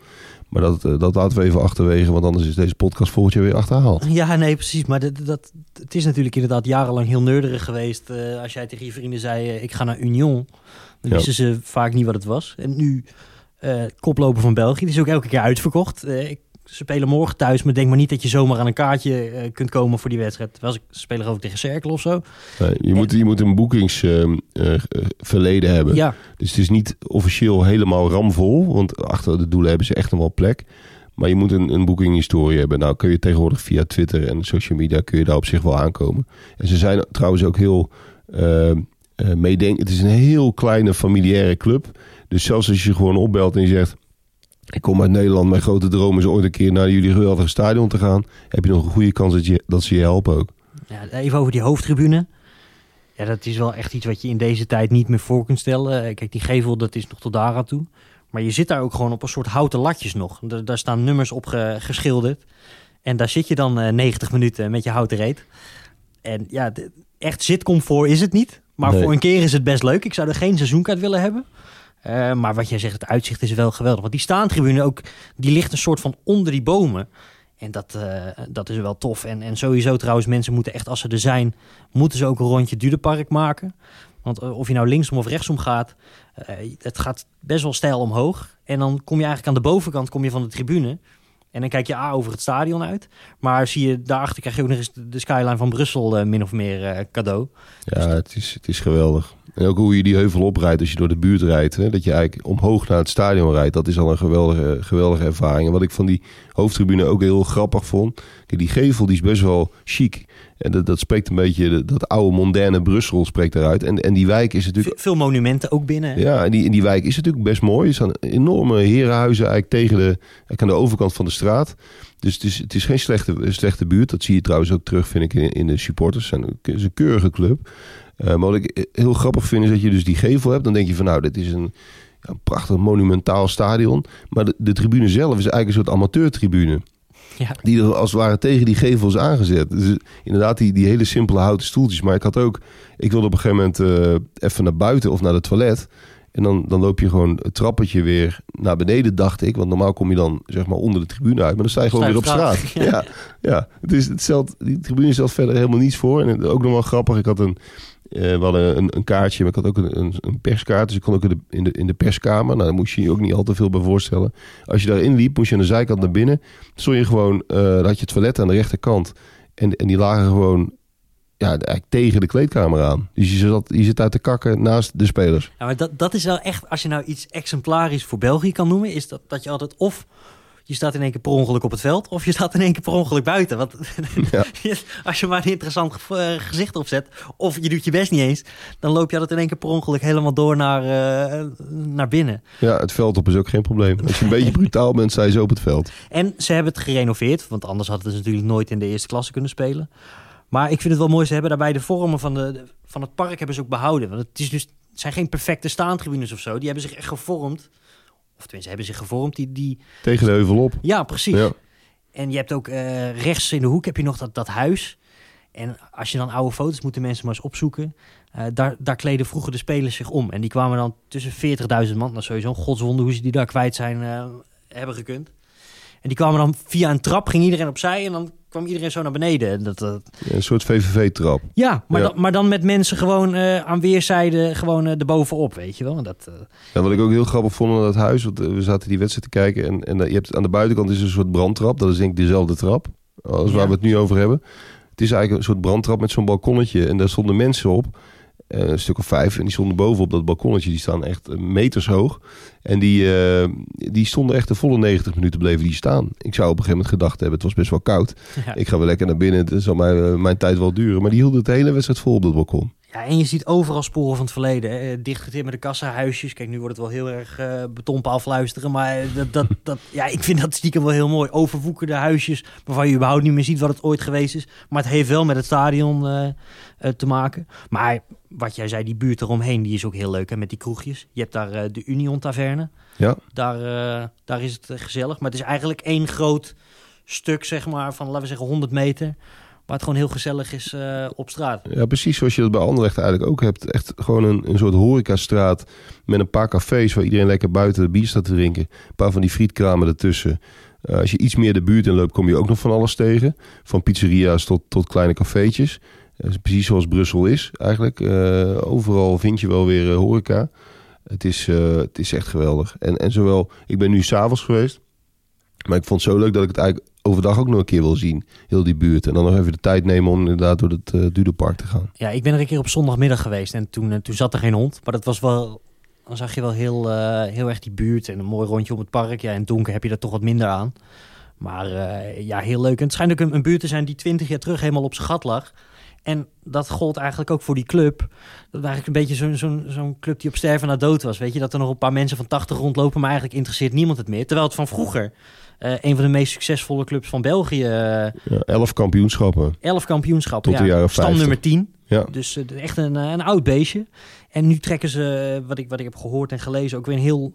Maar dat, eh, dat laten we even achterwege, want anders is deze podcast volgend jaar weer achterhaald. Ja, nee, precies. Maar dat, dat, het is natuurlijk inderdaad jarenlang heel neurderig geweest. eh, als jij tegen je vrienden zei, ik ga naar Union. Dan Ja. wisten ze vaak niet wat het was. En nu, koploper van België, die is ook elke keer uitverkocht. Ik, ze spelen morgen thuis, maar denk maar niet dat je zomaar aan een kaartje eh, kunt komen voor die wedstrijd. Terwijl ze spelen ook tegen Cerkel of zo. Je, moet, je moet een boekingsverleden hebben. Ja, Dus het is niet officieel helemaal ramvol. Want achter de doelen hebben ze echt nog wel plek. Maar je moet een, een boekinghistorie hebben. Nou kun je tegenwoordig via Twitter en social media... kun je daar op zich wel aankomen. En ze zijn trouwens ook heel eh, eh, meedenken. Het is een heel kleine familiaire club. Dus zelfs als je gewoon opbelt en je zegt... Ik kom uit Nederland. Mijn grote droom is ooit een keer naar jullie geweldige stadion te gaan. Heb je nog een goede kans dat, je, dat ze je helpen ook. Ja, even over die hoofdtribune. Ja, dat is wel echt iets wat je in deze tijd niet meer voor kunt stellen. Eh, Kijk, die gevel, dat is nog tot daar aan toe. Maar je zit daar ook gewoon op een soort houten latjes nog. Daar, daar staan nummers op ge- geschilderd. En daar zit je dan eh 90 minuten met je houten reet. En ja, echt zitcomfort is het niet. Maar Nee. voor een keer is het best leuk. Ik zou er geen seizoenkaart willen hebben. Eh, maar wat jij zegt, het uitzicht is wel geweldig. Want die staantribune ook, die ligt een soort van onder die bomen. En dat, eh, dat is wel tof. En, en sowieso trouwens, mensen moeten echt, als ze er zijn, moeten ze ook een rondje Dudepark maken. Want eh, of je nou linksom of rechtsom gaat, het gaat best wel stijl omhoog. En dan kom je eigenlijk aan de bovenkant kom je van de tribune. En dan kijk je A over het stadion uit. Maar zie je, daarachter krijg je ook nog eens de, skyline van Brussel min of meer cadeau. Ja, het is, het is geweldig. En ook hoe je die heuvel oprijdt als je door de buurt rijdt. Hè? Dat je eigenlijk omhoog naar het stadion rijdt. Dat is al een geweldige, geweldige ervaring. En wat ik van die hoofdtribune ook heel grappig vond. Kijk, die gevel die is best wel chic. En dat, dat spreekt een beetje, dat, oude moderne Brussel spreekt eruit. En, en die wijk is natuurlijk... Ve- veel monumenten ook binnen. hè? Ja, en die, en die wijk is natuurlijk best mooi. Er staan enorme herenhuizen eigenlijk tegen de, eigenlijk aan de overkant van de straat. Dus het is, het is geen slechte, slechte buurt. Dat zie je trouwens ook terug, vind ik, in, in de supporters. Zijn- het is een keurige club. Eh, maar wat ik heel grappig vind, is dat je dus die gevel hebt. Dan denk je van, nou, dit is een, ja, een prachtig monumentaal stadion. Maar de, de tribune zelf is eigenlijk een soort amateurtribune. Ja. Die er als het ware tegen die gevel is aangezet. Dus inderdaad, die, die hele simpele houten stoeltjes. Maar ik had ook, ik wilde op een gegeven moment eh, even naar buiten of naar de toilet. En dan, dan loop je gewoon het trappetje weer naar beneden, dacht ik. Want normaal kom je dan zeg maar onder de tribune uit. Maar dan sta je gewoon weer op straat. Ja, ja. Het is, het stelt, die tribune stelt verder helemaal niets voor. En het- ook nog wel grappig, ik had een, eh, we hadden een, een kaartje, maar ik had ook een, een, perskaart. Dus ik kon ook in de, in, de, de perskamer. Nou, daar moest je je ook niet al te veel bij voorstellen. Als je daarin liep, moest je aan de zijkant naar binnen. Stond je gewoon, eh dan had je het toilet aan de rechterkant. En, en die lagen gewoon ja, eigenlijk tegen de kleedkamer aan. Dus je zit, je zit uit te kakken naast de spelers. Ja, maar dat, dat is wel echt, als je nou iets exemplarisch voor België kan noemen, is dat, dat je altijd of je staat in één keer per ongeluk op het veld, of je staat in één keer per ongeluk buiten. Want Ja. als je maar een interessant eh, gezicht opzet, of je doet je best niet eens, dan loop je altijd in één keer per ongeluk helemaal door naar, eh, naar binnen. Ja, het veld op is ook geen probleem. Als je een beetje brutaal bent, je zo op het veld. En ze hebben het gerenoveerd, want anders hadden ze natuurlijk nooit in de eerste klasse kunnen spelen. Maar ik vind het wel mooi, ze hebben daarbij de vormen van, de, van het park hebben ze ook behouden. Want het, is dus, het zijn geen perfecte staantribunes of zo, die hebben zich echt gevormd. Of tenminste, hebben zich gevormd. Die, die, Tegen de heuvel op. ja, precies. Ja. En je hebt ook eh, rechts in de hoek heb je nog dat, dat huis. En als je dan oude foto's moeten mensen maar eens opzoeken. Eh, daar, daar kleden vroeger de spelers zich om. En die kwamen dan tussen 40.000 man. Nou, sowieso een godswonder hoe ze die daar kwijt zijn eh, hebben gekund. En die kwamen dan via een trap, ging iedereen opzij en dan kwam iedereen zo naar beneden. En Dat, dat, Ja, Een soort VVV-trap. ja, maar, Ja. Dan, maar dan met mensen gewoon eh, aan weerszijden gewoon eh erbovenop, weet je wel. En Dat, eh, Ja, wat ik ook heel grappig vond aan dat huis, want we zaten die wedstrijd te kijken en, en je hebt aan de buitenkant is een soort brandtrap. Dat is denk ik dezelfde trap als waar we het nu over hebben. Het is eigenlijk een soort brandtrap met zo'n balkonnetje en daar stonden mensen op. eh, een stuk of vijf. En die stonden bovenop dat balkonnetje. Die staan echt eh, meters hoog. En die, eh, die stonden echt de volle 90 minuten bleven die staan. Ik zou op een gegeven moment gedacht hebben, het was best wel koud. ja. Ik ga wel lekker naar binnen. Het zal mijn, mijn tijd wel duren. Maar die hielden het hele wedstrijd vol op dat balkon. Ja, en je ziet overal sporen van het verleden. Hè. Dichtgetimmerde kassahuisjes. Kijk, nu wordt het wel heel erg uh, betonpaal fluisteren. Maar dat, dat, dat, ja, ik vind dat stiekem wel heel mooi. Overwoekerde huisjes waarvan je überhaupt niet meer ziet wat het ooit geweest is. Maar het heeft wel met het stadion uh, uh, te maken. Maar wat jij zei, die buurt eromheen, die is ook heel leuk. Hè, met die kroegjes. Je hebt daar de Union Taverne. Ja. Daar, daar is het gezellig. Maar het is eigenlijk één groot stuk, zeg maar, van laten we zeggen 100 meter waar het gewoon heel gezellig is uh, op straat. Ja, precies zoals je dat bij Anderlecht eigenlijk ook hebt. Echt gewoon een, een soort horecastraat met een paar cafés... waar iedereen lekker buiten de bier staat te drinken. Een paar van die frietkramen ertussen. Uh, als je iets meer de buurt in loopt, kom je ook nog van alles tegen. Van pizzeria's tot, tot kleine cafeetjes. Precies zoals Brussel is eigenlijk. overal vind je wel weer horeca. Het is, het is echt geweldig. En, en zowel, ik ben nu s'avonds geweest... Maar ik vond het zo leuk dat ik het eigenlijk overdag ook nog een keer wil zien. Heel die buurt. En dan nog even de tijd nemen om inderdaad door het uh, Dudepark te gaan. Ja, ik ben er een keer op zondagmiddag geweest. En toen, uh, toen zat er geen hond. Maar dat was wel... Dan zag je wel heel, uh, heel erg die buurt. En een mooi rondje om het park. Ja, in donker heb je er toch wat minder aan. Maar ja, heel leuk. En het schijnt ook een, een buurt te zijn die twintig jaar terug helemaal op zijn gat lag. En dat gold eigenlijk ook voor die club. Dat was eigenlijk een beetje zo'n zo'n zo'n club die op sterven na dood was. Weet je, dat er nog een paar mensen van 80 rondlopen, maar eigenlijk interesseert niemand het meer. Terwijl het van vroeger uh, een van de meest succesvolle clubs van België. Uh, ja, elf kampioenschappen. Elf kampioenschappen, Tot de ja. jaren Stam nummer 10. Ja. Dus uh, echt een, een oud beestje. En nu trekken ze, wat ik, wat ik heb gehoord en gelezen, ook weer een heel,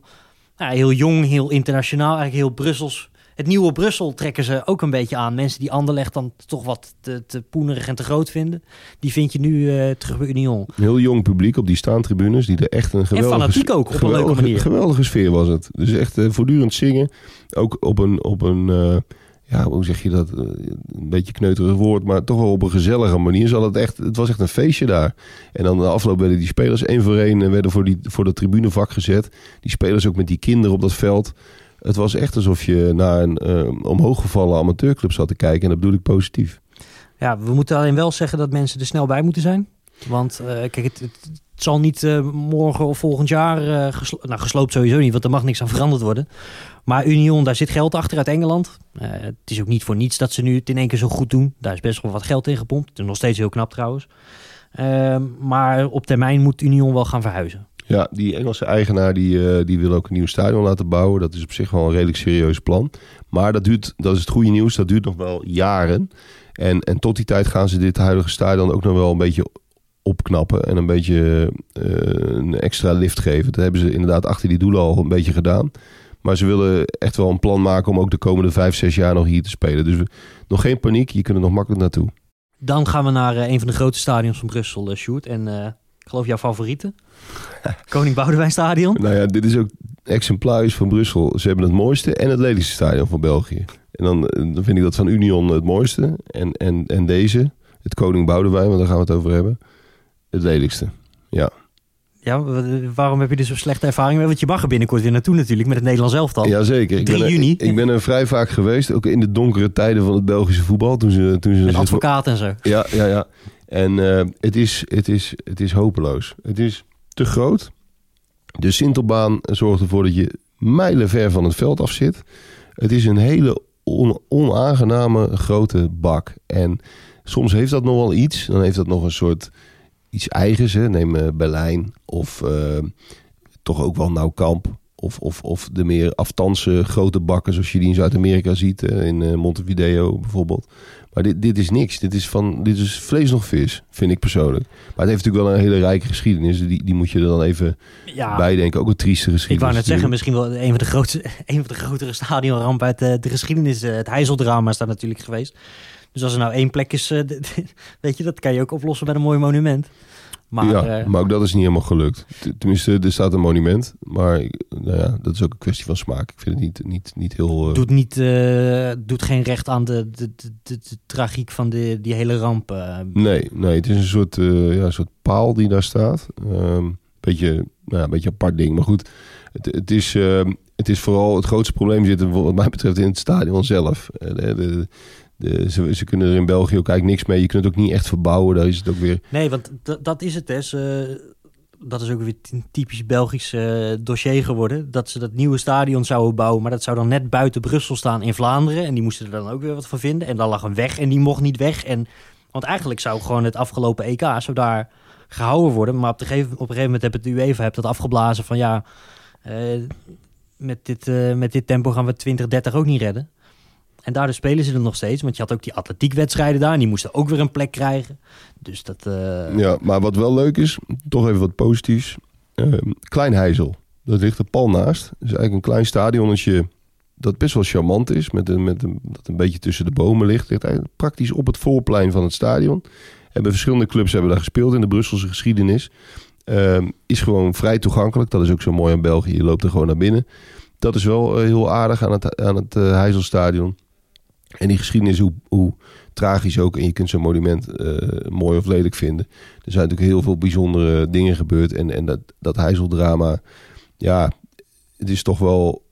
nou, heel jong, heel internationaal, eigenlijk heel Brussels het nieuwe Brussel trekken ze ook een beetje aan. Mensen die Anderlecht dan toch wat te, te poenerig en te groot vinden. Die vind je nu uh, terug bij Union. Een heel jong publiek op die staantribunes. Die er echt een geweldige... En fanatiek ook, op een leuke manier. Geweldige sfeer was het. Dus echt uh, voortdurend zingen. Ook op een... Op een uh, ja, hoe zeg je dat? Een beetje kneuterig woord, maar toch wel op een gezellige manier. Zal het, echt, het was echt een feestje daar. En dan de afloop werden die spelers één voor één werden voor, die, voor dat tribunevak gezet. Die spelers ook met die kinderen op dat veld. Het was echt alsof je naar een uh, omhooggevallen amateurclub zat te kijken. En dat bedoel ik positief. Ja, we moeten alleen wel zeggen dat mensen er snel bij moeten zijn. Want uh, kijk, het, zal niet uh, morgen of volgend jaar geslo nou, gesloopt sowieso niet, want er mag niks aan veranderd worden. Maar Union, daar zit geld achter uit Engeland. het is ook niet voor niets dat ze nu het in één keer zo goed doen. Daar is best wel wat geld in gepompt. Nog steeds heel knap trouwens. Ehm, maar op termijn moet Union wel gaan verhuizen. Ja, die Engelse eigenaar die, uh, die wil ook een nieuw stadion laten bouwen. Dat is op zich wel een redelijk serieus plan. Maar dat duurt, dat is het goede nieuws, dat duurt nog wel jaren. En, en tot die tijd gaan ze dit huidige stadion ook nog wel een beetje opknappen. En een beetje uh, een extra lift geven. Dat hebben ze inderdaad achter die doelen al een beetje gedaan. Maar ze willen echt wel een plan maken om ook de komende vijf, zes jaar nog hier te spelen. Dus nog geen paniek, je kunt er nog makkelijk naartoe. Dan gaan we naar uh, een van de grote stadions van Brussel, uh, Sjoerd. En ik geloof jouw favoriete. Koning Boudewijn Stadion. Nou ja, dit is ook exemplarisch van Brussel. Ze hebben het mooiste en het lelijkste stadion van België. En dan, dan vind ik dat van Union het mooiste. En, en, en deze, het Koning Boudewijn, want daar gaan we het over hebben, het lelijkste. Ja. Ja, waarom heb je dus zo'n slechte ervaring? Want je mag er binnenkort weer naartoe natuurlijk met het Nederlands elftal. Jazeker. 3 ben juni. Ik ben er vrij vaak geweest, ook in de donkere tijden van het Belgische voetbal. Toen ze, toen ze met advocaat en zo. Ja, ja, ja. En uh, het, is, het, is, het is hopeloos. Het is te groot. De Sintelbaan zorgt ervoor dat je mijlen ver van het veld af zit. Het is een hele on, onaangename grote bak. En soms heeft dat nog wel iets. Dan heeft dat nog een soort iets eigens. Neem uh, Berlijn of uh, toch ook wel Nauwkamp. Of, of, of de meer aftanse grote bakken zoals je die in Zuid-Amerika ziet. in uh, Montevideo bijvoorbeeld. Maar dit, dit is niks. Dit is, van, dit is vlees nog vis, vind ik persoonlijk. Maar het heeft natuurlijk wel een hele rijke geschiedenis. Die, die moet je er dan even ja, bij denken. Ook een trieste geschiedenis. Ik wou net zeggen, misschien wel een van de, grootste, een van de grotere stadionrampen uit de, de geschiedenis. Het Heizeldrama is daar natuurlijk geweest. Dus als er nou één plek is, weet je, dat kan je ook oplossen met een mooi monument. Maar, ja, uh, maar ook dat is niet helemaal gelukt. Tenminste, er staat een monument. Maar nou ja, dat is ook een kwestie van smaak. Ik vind het niet, niet, niet heel... Uh... Doet, niet, uh, doet geen recht aan de, de, de, tragiek van de, die hele ramp. Nee, nee, het is een soort, ja, een soort paal die daar staat. Um, beetje, nou ja, een beetje apart ding. Maar goed, het, het, is, het is vooral... Het grootste probleem zit wat mij betreft in het stadion zelf. De, de, ze, ze, kunnen er in België ook eigenlijk niks mee. Je kunt het ook niet echt verbouwen. Daar is het ook weer. Nee, want dat is het. Hè. Dat is ook weer een typisch Belgisch uh, dossier geworden. Dat ze dat nieuwe stadion zouden bouwen. Maar dat zou dan net buiten Brussel staan in Vlaanderen. En die moesten er dan ook weer wat van vinden. En dan lag een weg en die mocht niet weg. En, want eigenlijk zou gewoon het afgelopen EK zou daar gehouden worden. Maar op, de gegeven, op een gegeven moment heb het UEFA hebt dat afgeblazen van ja, eh, met, dit, eh, met dit tempo gaan we 2030 ook niet redden. En daardoor spelen ze er nog steeds. Want je had ook die atletiekwedstrijden daar. En die moesten ook weer een plek krijgen. Dus dat... eh, Ja, maar wat wel leuk is, toch even wat positiefs. Ehm klein Heizel, dat ligt er pal naast. Het is eigenlijk een klein stadionnetje dat best wel charmant is. Met een, met een, dat een beetje tussen de bomen ligt. Ligt eigenlijk praktisch op het voorplein van het stadion. Hebben verschillende clubs hebben daar gespeeld in de Brusselse geschiedenis. Ehm, is gewoon vrij toegankelijk. Dat is ook zo mooi aan België. Je loopt er gewoon naar binnen. Dat is wel eh, heel aardig aan het, aan het eh, Heizelstadion. En die geschiedenis, hoe, hoe tragisch ook. En je kunt zo'n monument eh, mooi of lelijk vinden. Er zijn natuurlijk heel veel bijzondere dingen gebeurd. En, en dat, dat Heizeldrama, ja, het is toch wel...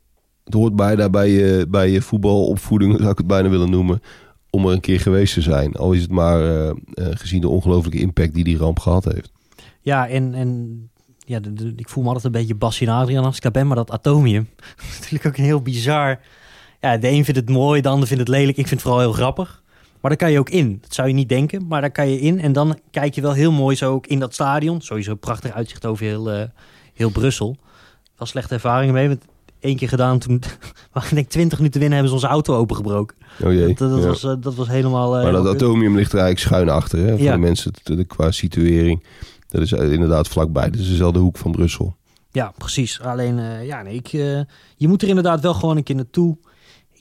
Het hoort bijna bij je, bij je voetbalopvoeding, zou ik het bijna willen noemen... om er een keer geweest te zijn. Al is het maar eh, eh, gezien de ongelooflijke impact die die ramp gehad heeft. Ja, en, en ja, ik voel me altijd een beetje en Adriaan als ik daar ben. Maar dat atomium, natuurlijk ook een heel bizar... Ja, de een vindt het mooi, de ander vindt het lelijk. Ik vind het vooral heel grappig. Maar daar kan je ook in. Dat zou je niet denken, maar daar kan je in. En dan kijk je wel heel mooi zo ook in dat stadion. Sowieso prachtig uitzicht over heel, eh, heel Brussel. Wel slechte ervaringen mee, want één keer gedaan toen... denk ik 20 minuten winnen hebben ze onze auto opengebroken. Oh jee. Dat, dat, Ja. was, eh, dat was helemaal... eh, Maar dat kut. atomium ligt er eigenlijk schuin achter. Hè, voor Ja. de mensen de, qua situering. Dat is inderdaad vlakbij. Dat is dezelfde hoek van Brussel. Ja, precies. Alleen, ja, nee, ik, je moet er inderdaad wel gewoon een keer naartoe.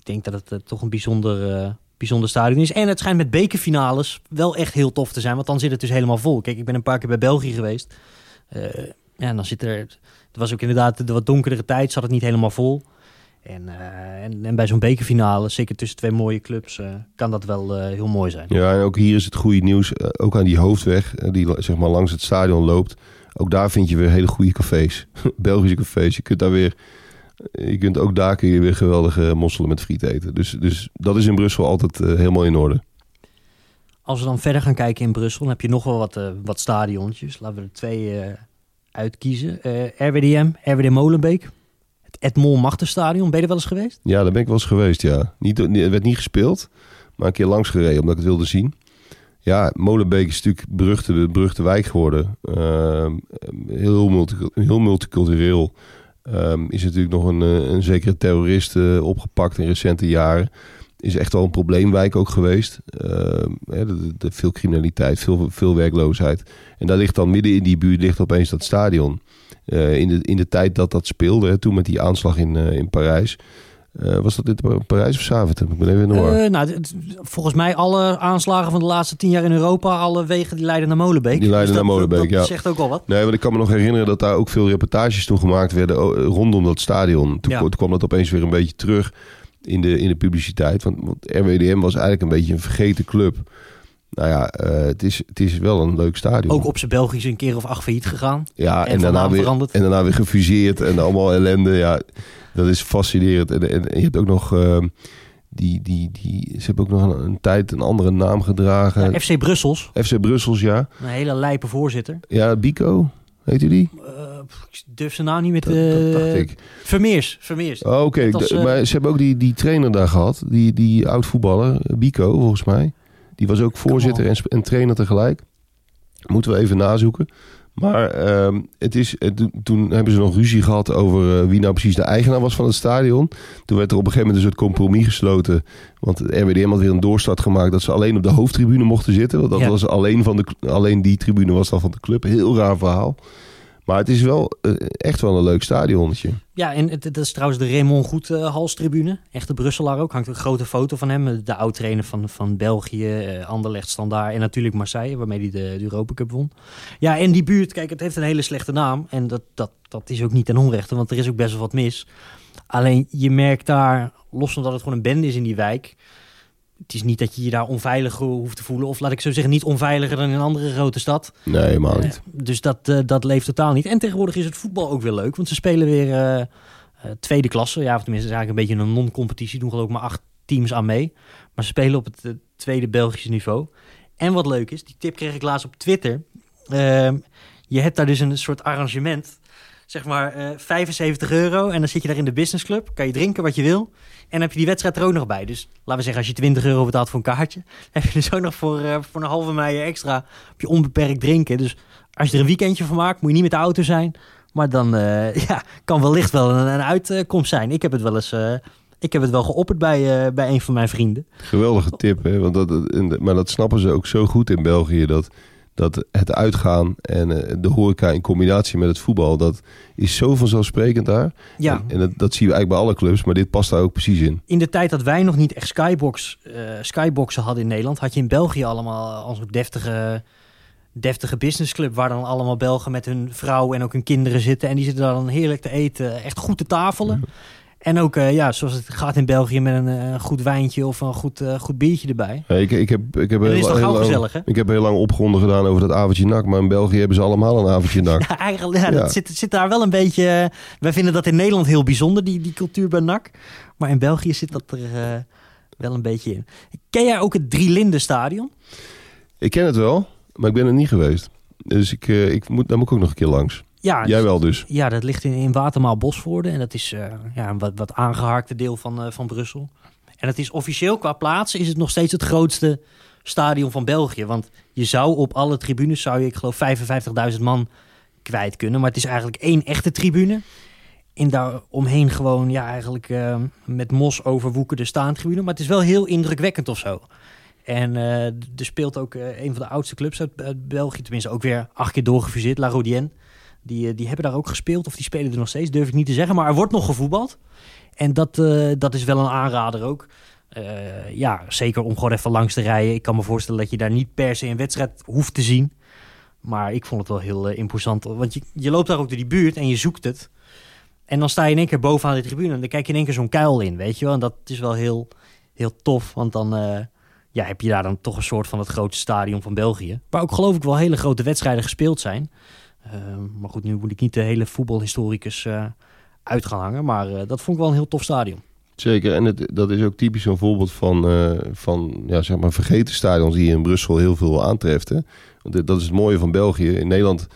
Ik denk dat het eh, toch een bijzonder, eh, bijzonder stadion is. En het schijnt met bekerfinales wel echt heel tof te zijn, want dan zit het dus helemaal vol. Kijk, ik ben een paar keer bij België geweest. Eh, ja, en dan zit er... Het was ook inderdaad de wat donkerdere tijd, zat het niet helemaal vol. En, en, bij zo'n bekerfinale, zeker tussen twee mooie clubs, kan dat wel heel mooi zijn. Ja, en ook hier is het goede nieuws. ook aan die hoofdweg, die zeg maar langs het stadion loopt. Ook daar vind je weer hele goede cafés. Belgische cafés. Je kunt daar weer... Je kunt ook daar kun je weer geweldige mosselen met friet eten. Dus, dus dat is in Brussel altijd eh, helemaal in orde. Als we dan verder gaan kijken in Brussel, dan heb je nog wel wat, eh, wat stadiontjes. Laten we er twee eh, uitkiezen. RWDM, RWD Molenbeek. Het Edmond Machtenstadion. Ben je er wel eens geweest? Ja, daar ben ik wel eens geweest, ja. Niet, het werd niet gespeeld, maar een keer langs gereden omdat ik het wilde zien. Ja, Molenbeek is natuurlijk beruchte, beruchte wijk geworden. Ehm, heel, multi, heel multicultureel. Ehm, is natuurlijk nog een, eh, een zekere terrorist eh, opgepakt in recente jaren. Is echt wel een probleemwijk ook geweest. Ehm, veel criminaliteit, veel, veel werkloosheid. En daar ligt dan midden in die buurt ligt opeens dat stadion. Eh, in, de, in de tijd dat dat speelde, toen met die aanslag in, in Parijs. Eh, was dat in Parijs of Zaventem? Ik ben even in de war. Eh, nou, volgens mij alle aanslagen van de laatste tien jaar in Europa, alle wegen die leiden naar Molenbeek. Die leiden Dus dat- naar Molenbeek, dat, ja. Dat zegt ook al wat. Nee, want ik kan me nog herinneren dat daar ook veel reportages toen gemaakt werden rondom dat stadion. Toen, Ja. toen kwam dat opeens weer een beetje terug in de, in de publiciteit. Want, want RWDM was eigenlijk een beetje een vergeten club. Nou ja, eh, het, is, het is wel een leuk stadion. Ook op zijn Belgisch een keer of acht failliet gegaan. ja, en en, daarna weer, veranderd. en daarna weer gefuseerd en allemaal ellende. Ja, dat is fascinerend. En, en, en je hebt ook nog... ehm, die, die, die, ze hebben ook nog een, een tijd een andere naam gedragen. Ja, FC Brussels, FC Brussels, ja. een hele lijpe voorzitter. Ja, Bico, heet u die? Eh, ik durf zijn naam niet meer Dat, te... dat dacht ik. Vermeers, Vermeers. Oh, Oké, eh, maar ze hebben ook die, die trainer daar gehad. Die, die oud-voetballer, Bico, volgens mij. Die was ook voorzitter en, en trainer tegelijk. Moeten we even nazoeken. Maar ehm, het is, eh, toen- hebben ze nog ruzie gehad over eh, wie nou precies de eigenaar was van het stadion. Toen werd er op een gegeven moment een soort compromis gesloten. Want het RWDM had weer een doorstart gemaakt dat ze alleen op de hoofdtribune mochten zitten. Want dat Ja. was alleen, van de, alleen die tribune was dan van de club. Heel raar verhaal. Maar het is wel eh, echt wel een leuk stadionnetje. Ja, en het, is trouwens de Raymond Goed eh. Echte Brusselaar ook. Hangt een grote foto van hem. De oud-trainer van, van België, eh Anderlecht en natuurlijk Marseille, waarmee hij de, de Europa Cup won. Ja, en die buurt, kijk, het heeft een hele slechte naam. En dat, dat, dat is ook niet ten onrechte, want er is ook best wel wat mis. Alleen je merkt daar, los van dat het gewoon een bende is in die wijk... Het is niet dat je je daar onveilig hoeft te voelen. Of laat ik zo zeggen, niet onveiliger dan in een andere grote stad. Nee, helemaal niet. Eh, dus dat, eh, dat leeft totaal niet. En tegenwoordig is het voetbal ook weer leuk. Want ze spelen weer eh, tweede klasse. Ja, of tenminste, het is eigenlijk een beetje een non-competitie. Doen geloof ik maar acht teams aan mee. Maar ze spelen op het tweede Belgische niveau. En wat leuk is, die tip kreeg ik laatst op Twitter. Ehm, je hebt daar dus een soort arrangement. zeg maar eh 75 euro. En dan zit je daar in de businessclub. Kan je drinken wat je wil. En heb je die wedstrijd er ook nog bij. Dus laten we zeggen, als je 20 euro betaalt voor een kaartje. Heb je dus ook nog voor, eh, voor een halve mei extra. Heb je onbeperkt drinken. Dus als je er een weekendje van maakt, moet je niet met de auto zijn. Maar dan eh, ja, kan wellicht wel een, een uitkomst zijn. Ik heb het wel eens. eh, ik heb het wel geopperd bij, bij een van mijn vrienden. Geweldige tip, hè? Want dat, maar dat snappen ze ook zo goed in België. Dat, dat het uitgaan en eh, de horeca in combinatie met het voetbal... dat is zo vanzelfsprekend daar. Ja, En, en dat, dat zien we eigenlijk bij alle clubs. Maar dit past daar ook precies in. in de tijd dat wij nog niet echt skybox, eh, skyboxen hadden in Nederland, had je in België allemaal als een deftige, deftige businessclub waar dan allemaal Belgen met hun vrouw en ook hun kinderen zitten. En die zitten dan heerlijk te eten, echt goed te tafelen. En ook, eh, ja, zoals het gaat in België met een eh, goed wijntje of een goed, eh, goed biertje erbij. Ja, ik, ik heb, ik heb heel, is toch heel lang, gezellig, hè? Ik heb heel lang opgronden gedaan over dat avondje nak. Maar in België hebben ze allemaal een avondje nak. Ja, eigenlijk, ja, Ja. dat zit, zit daar wel een beetje... wij vinden dat in Nederland heel bijzonder, die, die cultuur bij NAC. Maar in België zit dat er wel een beetje in. Ken jij ook het Drielinde Stadion? Ik ken het wel, maar ik ben er niet geweest. Dus ik, ik moet, daar moet ik ook nog een keer langs. Ja, Jij wel dus. Ja, dat ligt in, in Watermaal Bosvoorde. En dat is eh, ja, een wat, wat aangeharkte deel van, eh, van Brussel. En het is officieel qua plaatsen is het nog steeds het grootste stadion van België. Want je zou op alle tribunes, zou je, ik geloof, 55.000 man kwijt kunnen. Maar het is eigenlijk één echte tribune. En daar omheen gewoon, ja, eigenlijk eh, met mos overwoekerde staantribune. Maar het is wel heel indrukwekkend of zo. En eh, er speelt ook een van de oudste clubs uit, uit België. Tenminste, ook weer acht keer doorgefuseerd, La Rodienne. Die, eh, die hebben daar ook gespeeld, of die spelen er nog steeds, durf ik niet te zeggen. Maar er wordt nog gevoetbald. En dat, eh, dat is wel een aanrader ook. Eh, ja, zeker om gewoon even langs te rijden. Ik kan me voorstellen dat je daar niet per se een wedstrijd hoeft te zien. Maar ik vond het wel heel eh, imposant. Want je, je loopt daar ook door die buurt en je zoekt het. En dan sta je in één keer bovenaan de tribune. En dan kijk je in één keer zo'n kuil in, weet je wel. En dat is wel heel, heel tof. Want dan ja, heb je daar dan toch een soort van het grootste stadion van België. Waar ook geloof ik wel hele grote wedstrijden gespeeld zijn. Eh, maar goed, nu moet ik niet de hele voetbalhistoricus eh uit gaan hangen. Maar eh, dat vond ik wel een heel tof stadion. Zeker, en het, dat is ook typisch een voorbeeld van, eh, van ja, zeg maar vergeten stadions die je in Brussel heel veel aantreft. Hè? Want dat is het mooie van België. In Nederland,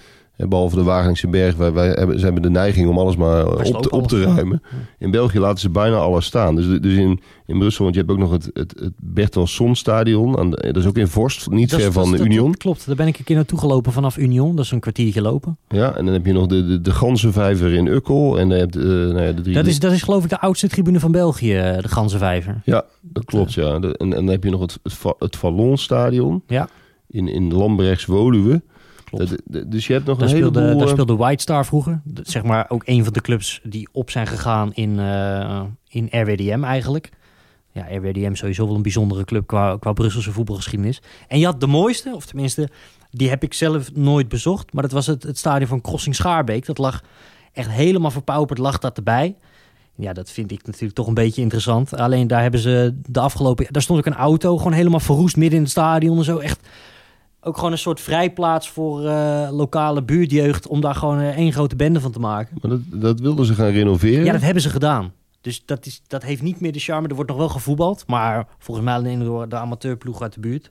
behalve de Wageningse Berg, wij, wij hebben, ze hebben de neiging om alles maar eh, op te, op te ruimen. In België laten ze bijna alles staan. Dus, dus in, in Brussel, want je hebt ook nog het, het, het Bertelsson stadion. Aan de- dat is ook in Vorst, niet Dat ver van de dat- Union. dat klopt, daar ben ik een keer naartoe gelopen vanaf Union. Dat is een kwartiertje lopen. Ja, en dan heb je nog de, de, de Ganzenvijver in Ukkel. En dan heb je, eh, nou ja, de drie... Dat is, dat is geloof ik de oudste tribune van België, eh, de Ganzenvijver. Ja, dat klopt, ja. En, en dan heb je nog het, het, het Vallonstadion. Ja. In, in Lambrechts Woluwe. Klopt. Dus je hebt nog Daar een speelde, heleboel... daar eh, speelde White Star vroeger. Dat- Zeg maar ook een van de clubs die op zijn gegaan in, eh, in RWDM eigenlijk. Ja, RWDM sowieso wel een bijzondere club qua, qua Brusselse voetbalgeschiedenis. En je had de mooiste, of tenminste, die heb ik zelf nooit bezocht. Maar dat was het, het stadion van Crossing Schaarbeek. Dat lag echt helemaal verpauperd, lag dat erbij. Ja, dat vind ik natuurlijk toch een beetje interessant. Alleen daar hebben ze de afgelopen... Daar stond ook een auto, gewoon helemaal verroest midden in het stadion en zo. Echt ook gewoon een soort vrijplaats voor eh, lokale buurtjeugd... om daar gewoon eh, één grote bende van te maken. maar dat, dat wilden ze gaan renoveren. Ja, dat hebben ze gedaan. Dus dat, is, dat heeft niet meer de charme. Er wordt nog wel gevoetbald, maar volgens mij alleen door de amateurploeg uit de buurt.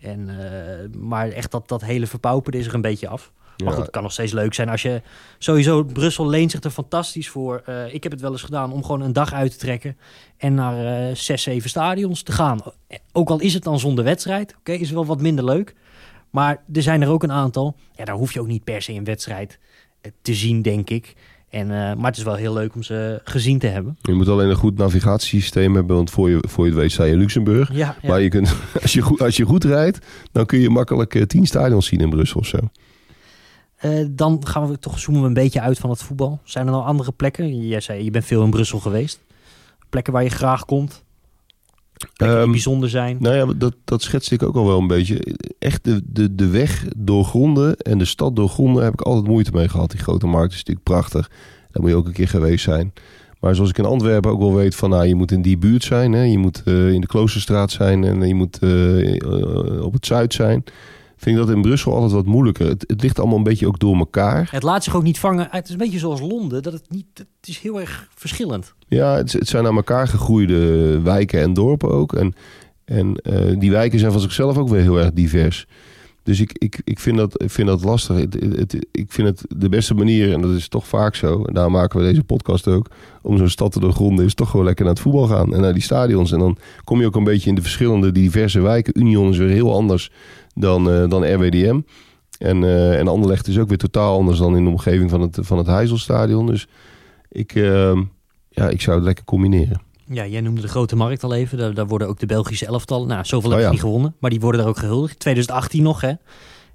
En, eh, maar echt dat, dat hele verpauperde is er een beetje af. Maar Ja. goed, het kan nog steeds leuk zijn als je... Sowieso, Brussel leent zich er fantastisch voor. Ik heb het wel eens gedaan om gewoon een dag uit te trekken... en naar eh, zes, zeven stadions te gaan. Ook al is het dan zonder wedstrijd. Oké, is wel wat minder leuk. Maar er zijn er ook een aantal. Ja, daar hoef je ook niet per se een wedstrijd eh, te zien, denk ik. En, eh, maar het is wel heel leuk om ze gezien te hebben. Je moet alleen een goed navigatiesysteem hebben. Want voor je, voor je het weet sta je in Luxemburg. Ja, ja. Maar je kunt, als, je goed, als je goed rijdt, dan kun je makkelijk eh, tien stadions zien in Brussel of zo. Dan gaan we toch zoomen we een beetje uit van het voetbal. Zijn er nog andere plekken? Jij zei, je bent veel in Brussel geweest. Plekken waar je graag komt. Plekken die Ehm, bijzonder zijn. Nou ja, dat, dat schetste ik ook al wel een beetje. Echt de, de, de weg doorgronden en de stad doorgronden heb ik altijd moeite mee gehad. Die grote markt is natuurlijk prachtig. Daar moet je ook een keer geweest zijn. Maar zoals ik in Antwerpen ook wel weet van... Nou, je moet in die buurt zijn. Hè? Je moet eh, in de Kloosterstraat zijn en je moet eh, eh, op het Zuid zijn. Vind ik dat in Brussel altijd wat moeilijker. Het, het ligt allemaal een beetje ook door elkaar. Het laat zich ook niet vangen. Het is een beetje zoals Londen. Dat het, niet, het is heel erg verschillend. Ja, het, het zijn aan elkaar gegroeide wijken en dorpen ook. En, en eh, die wijken zijn van zichzelf ook weer heel erg divers. Dus ik, ik, ik, vind, dat, ik vind dat lastig. Het, het, ik vind het de beste manier, en dat is toch vaak zo, en daar maken we deze podcast ook, om zo'n stad te doorgronden, is toch gewoon lekker naar het voetbal gaan en naar die stadions. En dan kom je ook een beetje in de verschillende diverse wijken. Union is weer heel anders dan, uh, dan RWDM. En, uh, en Anderlecht is ook weer totaal anders dan in de omgeving van het, van het Heizelstadion. Dus ik, uh, ja, ik zou het lekker combineren. Ja, jij noemde de grote markt al even. Daar, daar worden ook de Belgische elftallen. Nou, zoveel oh, heb je niet gewonnen, maar die worden daar ook gehuldigd. 2018 nog, hè?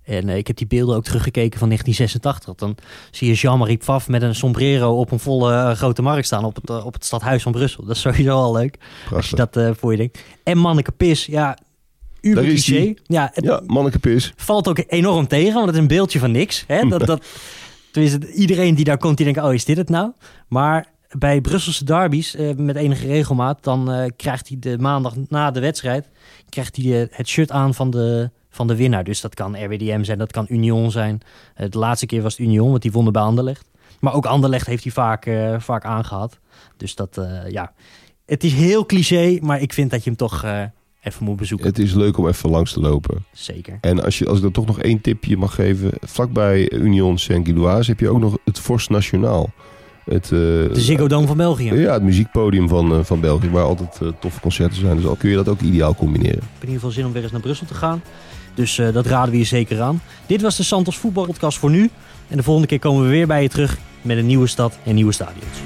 En uh, ik heb die beelden ook teruggekeken van 1986. Dan zie je Jean-Marie Pfaff met een sombrero op een volle uh, grote markt staan op het, uh, op het stadhuis van Brussel. Dat is sowieso al leuk. Prachtig. Als je dat voor je denkt. En Manneke Pis, ja, uber cliché. Ja, het ja, Manneke Pis. Valt ook enorm tegen, want het is een beeldje van niks. Hè? Dat, dat, iedereen die daar komt, die denkt, oh, is dit het nou? Maar bij Brusselse derbies uh, met enige regelmaat, dan uh, krijgt hij de maandag na de wedstrijd krijgt hij uh, het shirt aan van de, van de winnaar. Dus dat kan RWDM zijn, dat kan Union zijn. de laatste keer was het Union, want die wonnen bij Anderlecht. Maar ook Anderlecht heeft hij vaak, vaak aangehad. Dus dat, ja, het is heel cliché, maar ik vind dat je hem toch even moet bezoeken. Het is leuk om even langs te lopen. Zeker. En als, je, als ik dan toch nog één tipje mag geven. Vlakbij Union Saint-Gilloise heb je ook nog het Forst Nationaal. Het, uh, de Ziggo Dome van België. Ja, het muziekpodium van, uh, van België, waar altijd uh, toffe concerten zijn. Dus al kun je dat ook ideaal combineren. Ik heb in ieder geval zin om weer eens naar Brussel te gaan. Dus dat raden we je zeker aan. Dit was de Santos Voetbalpodcast voor nu. En de volgende keer komen we weer bij je terug met een nieuwe stad en nieuwe stadions.